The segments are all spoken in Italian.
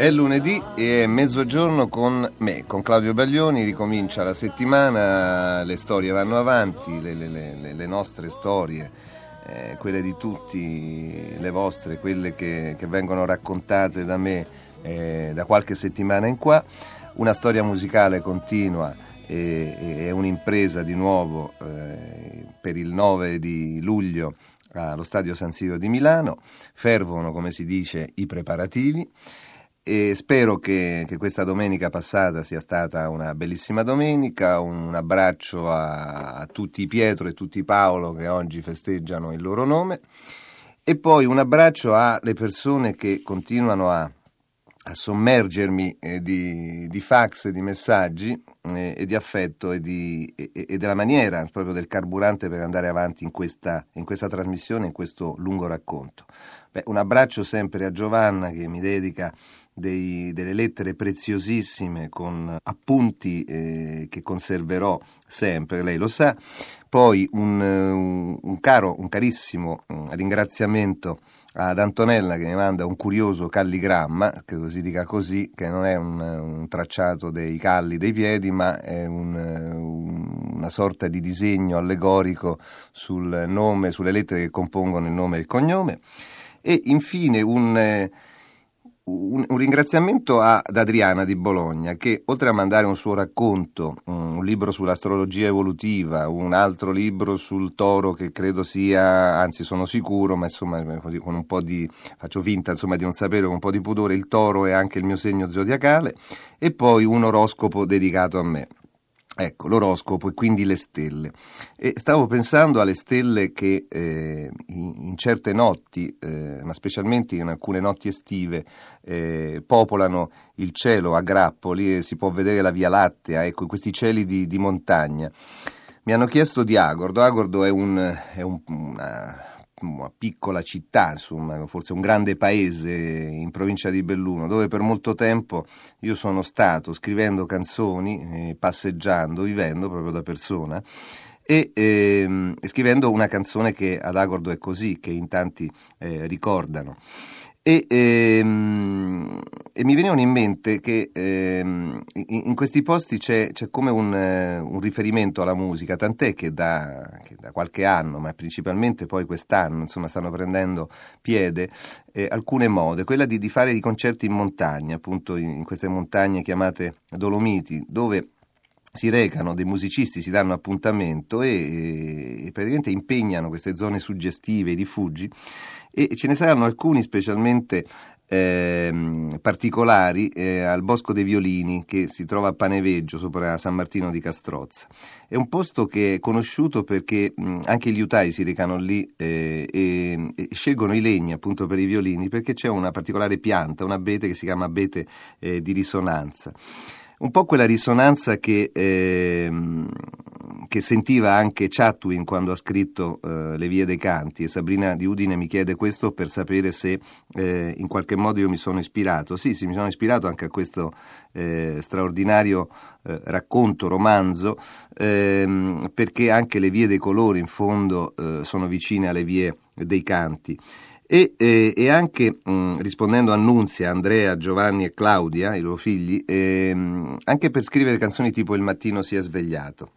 È lunedì e è mezzogiorno con me, con Claudio Baglioni, ricomincia la settimana, le storie vanno avanti, le, le- le- le nostre storie, eh, quelle di tutti, le vostre, quelle che, che vengono raccontate da me eh, da qualche settimana in qua. Una storia musicale continua e, e un'impresa di nuovo eh, per il 9 di luglio allo Stadio San Siro di Milano. Fervono, come si dice, i preparativi e spero che, che questa domenica passata sia stata una bellissima domenica, un abbraccio a, a tutti Pietro e tutti Paolo che oggi festeggiano il loro nome e poi un abbraccio alle persone che continuano a, a sommergermi eh, di, di fax di messaggi eh, e di affetto e, di, e- e della maniera proprio del carburante per andare avanti in questa, in questa trasmissione, in questo lungo racconto. Beh, un abbraccio sempre a Giovanna che mi dedica dei- delle lettere preziosissime con appunti eh, che conserverò sempre, lei lo sa. Poi un, eh, un- caro, un carissimo mm, ringraziamento ad Antonella che mi manda un curioso calligramma, credo si dica così, che non è un, un tracciato dei calli dei piedi, ma è un, un- una sorta di disegno allegorico sul nome, sulle lettere che compongono il nome e il cognome. E infine un, eh, un, un ringraziamento ad Adriana di Bologna che oltre a mandare un suo racconto, mm, un libro sull'astrologia evolutiva, un altro libro sul toro che credo sia, anzi sono sicuro, ma insomma così con un po' di, faccio finta insomma di non sapere, con un po' di pudore, il toro è anche il mio segno zodiacale e poi un oroscopo dedicato a me. Ecco, l'oroscopo e quindi le stelle. E stavo pensando alle stelle che eh, in, in certe notti, eh, ma specialmente in alcune notti estive, eh, popolano il cielo a grappoli e si può vedere la Via Lattea, ecco, questi cieli di, di montagna. Mi hanno chiesto di Agordo. Agordo è, un, è un- una, una piccola città, insomma, forse un grande paese in provincia di Belluno, dove per molto tempo io sono stato scrivendo canzoni, eh, passeggiando, vivendo proprio da persona. E ehm, scrivendo una canzone che ad Agordo è così, che in tanti eh, ricordano. E, ehm, e mi venivano in mente che ehm, in, in questi posti c'è, c'è come un, eh, un riferimento alla musica, tant'è che da, che da qualche anno, ma principalmente poi quest'anno, insomma, stanno prendendo piede eh, alcune mode, quella di, di fare i concerti in montagna, appunto in, in queste montagne chiamate Dolomiti, dove si recano dei musicisti, si danno appuntamento e, e praticamente impegnano queste zone suggestive, i rifugi e ce ne saranno alcuni specialmente ehm, particolari eh, al Bosco dei Violini che si trova a Paneveggio sopra San Martino di Castrozza. È un posto che è conosciuto perché mh, anche gli utai si recano lì eh, e, e scelgono i legni appunto per i violini perché c'è una particolare pianta, un abete che si chiama abete eh, di risonanza. Un po' quella risonanza che, ehm, che sentiva anche Chatwin quando ha scritto eh, Le vie dei canti e Sabrina di Udine mi chiede questo per sapere se eh, in qualche modo io mi sono ispirato. Sì, sì, mi sono ispirato anche a questo eh, straordinario eh, racconto, romanzo, ehm, perché anche le vie dei colori in fondo eh, sono vicine alle vie dei canti. E, eh, e anche mh, rispondendo a Nunzia, Andrea, Giovanni e Claudia, i loro figli, ehm, anche per scrivere canzoni tipo Il mattino si è svegliato.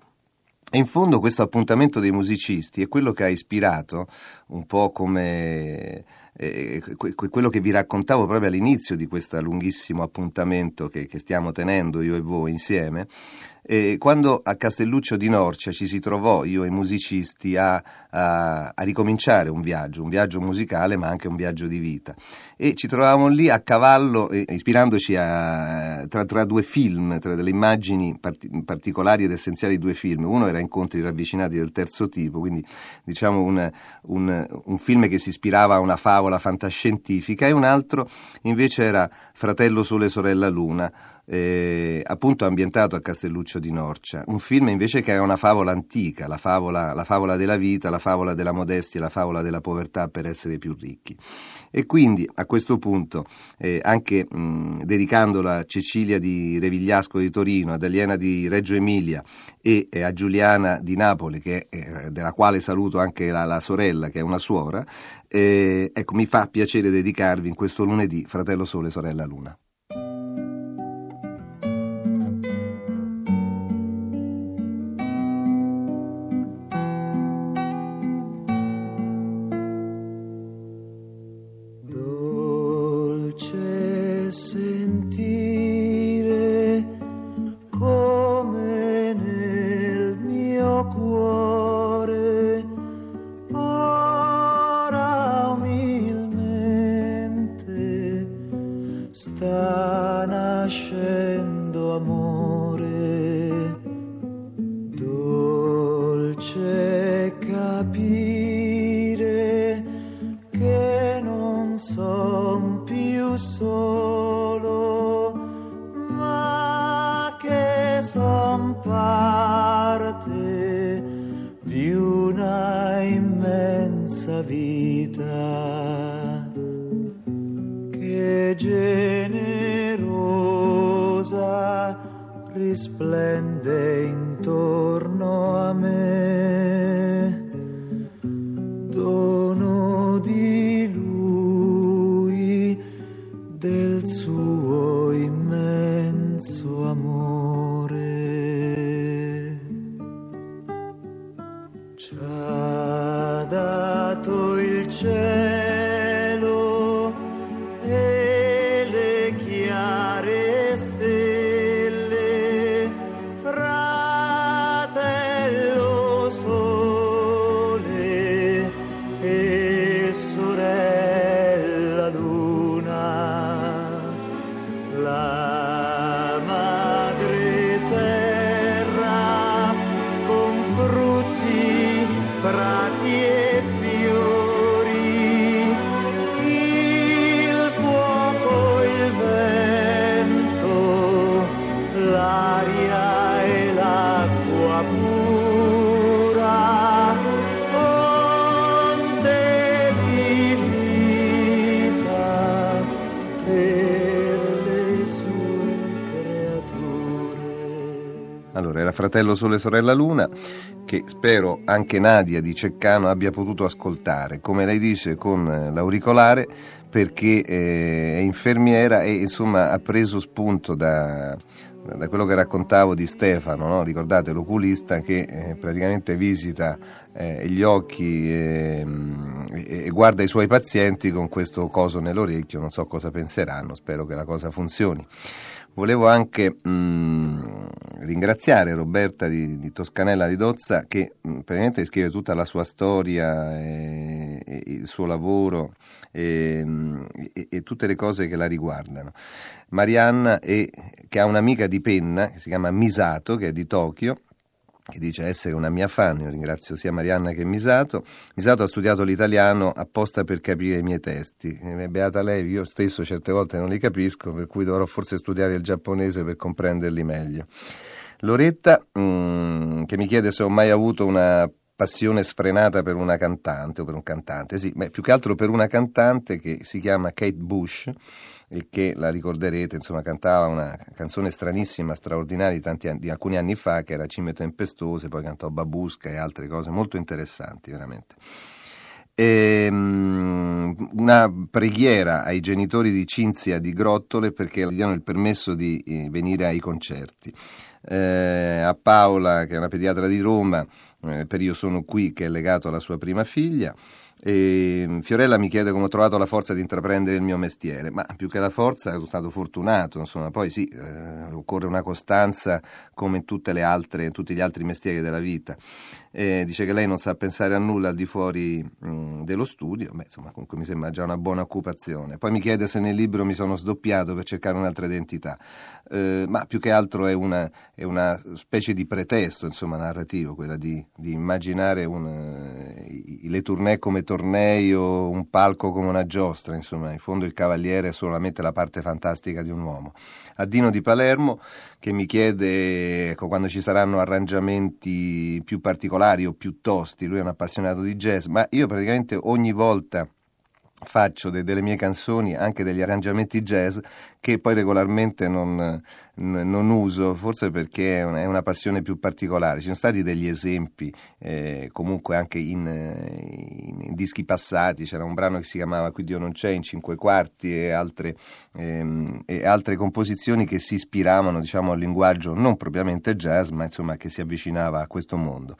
E in fondo questo appuntamento dei musicisti è quello che ha ispirato un po' come eh, que- que- quello che vi raccontavo proprio all'inizio di questo lunghissimo appuntamento che, che stiamo tenendo io e voi insieme. E quando a Castelluccio di Norcia ci si trovò, io e i musicisti, a, a- a ricominciare un viaggio, un viaggio musicale ma anche un viaggio di vita. E ci trovavamo lì a cavallo, eh, ispirandoci a, tra, tra due film, tra delle immagini parti- particolari ed essenziali di due film. Uno era incontri ravvicinati del terzo tipo, quindi diciamo un, un, un film che si ispirava a una favola fantascientifica e un altro invece era Fratello Sole Sorella Luna, eh, appunto ambientato a Castelluccio di Norcia, un film invece che è una favola antica, la favola, la favola della vita, la favola della modestia, la favola della povertà per essere più ricchi. E quindi a questo punto, eh, anche mh, dedicandola a Cecilia di Revigliasco di Torino, ad Aliena di Reggio Emilia e eh, a Giuliana di Napoli, che, eh, della quale saluto anche la, la, sorella, che è una suora, eh, ecco, mi fa piacere dedicarvi in questo lunedì Fratello Sole, Sorella Luna. Fratello Sole Sorella Luna, che spero anche Nadia di Ceccano abbia potuto ascoltare, come lei dice, con l'auricolare, perché eh, è infermiera e insomma ha preso spunto da, da quello che raccontavo di Stefano, no? ricordate l'oculista che eh, praticamente visita eh, gli occhi ehm, e, e, guarda i suoi pazienti con questo coso nell'orecchio, non so cosa penseranno, spero che la cosa funzioni. Volevo anche mh, mm, ringraziare Roberta di, di, Toscanella di Dozza che mh, praticamente scrive tutta la sua storia e, e il suo lavoro e, e, tutte le cose che la riguardano. Marianna è, che ha un'amica di penna che si chiama Misato, che è di Tokyo, che dice essere una mia fan, io ringrazio sia Marianna che Misato. Misato ha studiato l'italiano apposta per capire i miei testi, beata lei, io stesso certe volte non li capisco, per cui dovrò forse studiare il giapponese per comprenderli meglio. Loretta, mh, mm, che mi chiede se ho mai avuto una passione sfrenata per una cantante o per un cantante, sì, beh, più che altro per una cantante che si chiama Kate Bush e che la ricorderete, insomma, cantava una canzone stranissima, straordinaria di, tanti, di alcuni anni fa, che era Cime Tempestose, poi cantò Babusca e altre cose molto interessanti, veramente. E, um, una preghiera ai genitori di Cinzia di Grottole perché gli diano il permesso di eh, venire ai concerti. Eh, a Paola, che è una pediatra di Roma, eh, per Io sono qui, che è legato alla sua prima figlia. E mm, Fiorella mi chiede come ho trovato la forza di intraprendere il mio mestiere, ma più che la forza sono stato fortunato, insomma, poi sì, eh, occorre una costanza come in, altre, in tutti gli altri mestieri della vita. Eh, dice che lei non sa pensare a nulla al di fuori mh, mm, dello studio, beh, insomma, comunque mi sembra già una buona occupazione. Poi mi chiede se nel libro mi sono sdoppiato per cercare un'altra identità, eh, ma più che altro è una, è una, specie di pretesto, insomma, narrativo, quella di, di immaginare un, uh, le tournée come tornei o un palco come una giostra, insomma, in fondo il cavaliere è solamente la parte fantastica di un uomo. A Dino di Palermo che mi chiede ecco, quando ci saranno arrangiamenti più particolari o più tosti, lui è un appassionato di jazz, ma io praticamente ogni volta faccio de- delle mie canzoni, anche degli arrangiamenti jazz, che poi regolarmente non, non uso, forse perché è una, è una, passione più particolare. Ci sono stati degli esempi, eh, comunque anche in, in, in, dischi passati, c'era un brano che si chiamava Qui Dio non c'è, in cinque quarti e altre, ehm, e altre composizioni che si ispiravano diciamo, al linguaggio non propriamente jazz, ma insomma che si avvicinava a questo mondo.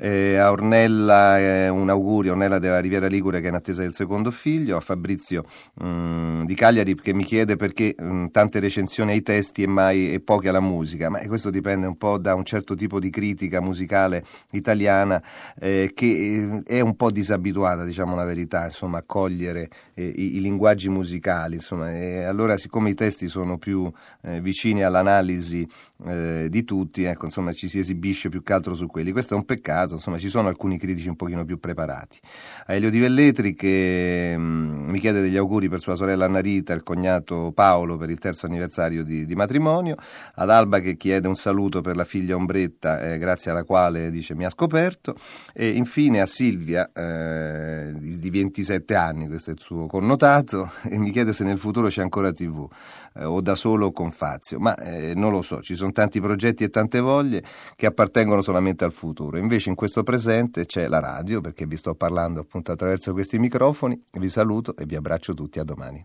Eh, a Ornella eh, un augurio, Ornella della Riviera Ligure che è in attesa del secondo figlio, a Fabrizio mh, mm, di Cagliari che mi chiede perché mh, mm, tante recensioni ai testi e, mai, e poche alla musica, ma questo dipende un po' da un certo tipo di critica musicale italiana eh, che eh, è un po' disabituata, diciamo la verità, insomma, a cogliere eh, i, i, linguaggi musicali, insomma, e allora siccome i testi sono più eh, vicini all'analisi di tutti, ecco, insomma, ci si esibisce più che altro su quelli. Questo è un peccato mercato, insomma ci sono alcuni critici un pochino più preparati. A Elio Di Velletri che mh, mm, mi chiede degli auguri per sua sorella Anna Rita il cognato Paolo per il terzo anniversario di, di matrimonio, ad Alba che chiede un saluto per la figlia Ombretta eh, grazie alla quale dice mi ha scoperto. E infine a Silvia eh, di, di 27 anni, questo è il suo connotato, e mi chiede se nel futuro c'è ancora tv eh, o da solo con Fazio, ma eh, non lo so, ci sono tanti progetti e tante voglie che appartengono solamente al futuro, invece in questo presente c'è la radio, perché vi sto parlando appunto attraverso questi microfoni. Vi saluto e vi abbraccio tutti a domani.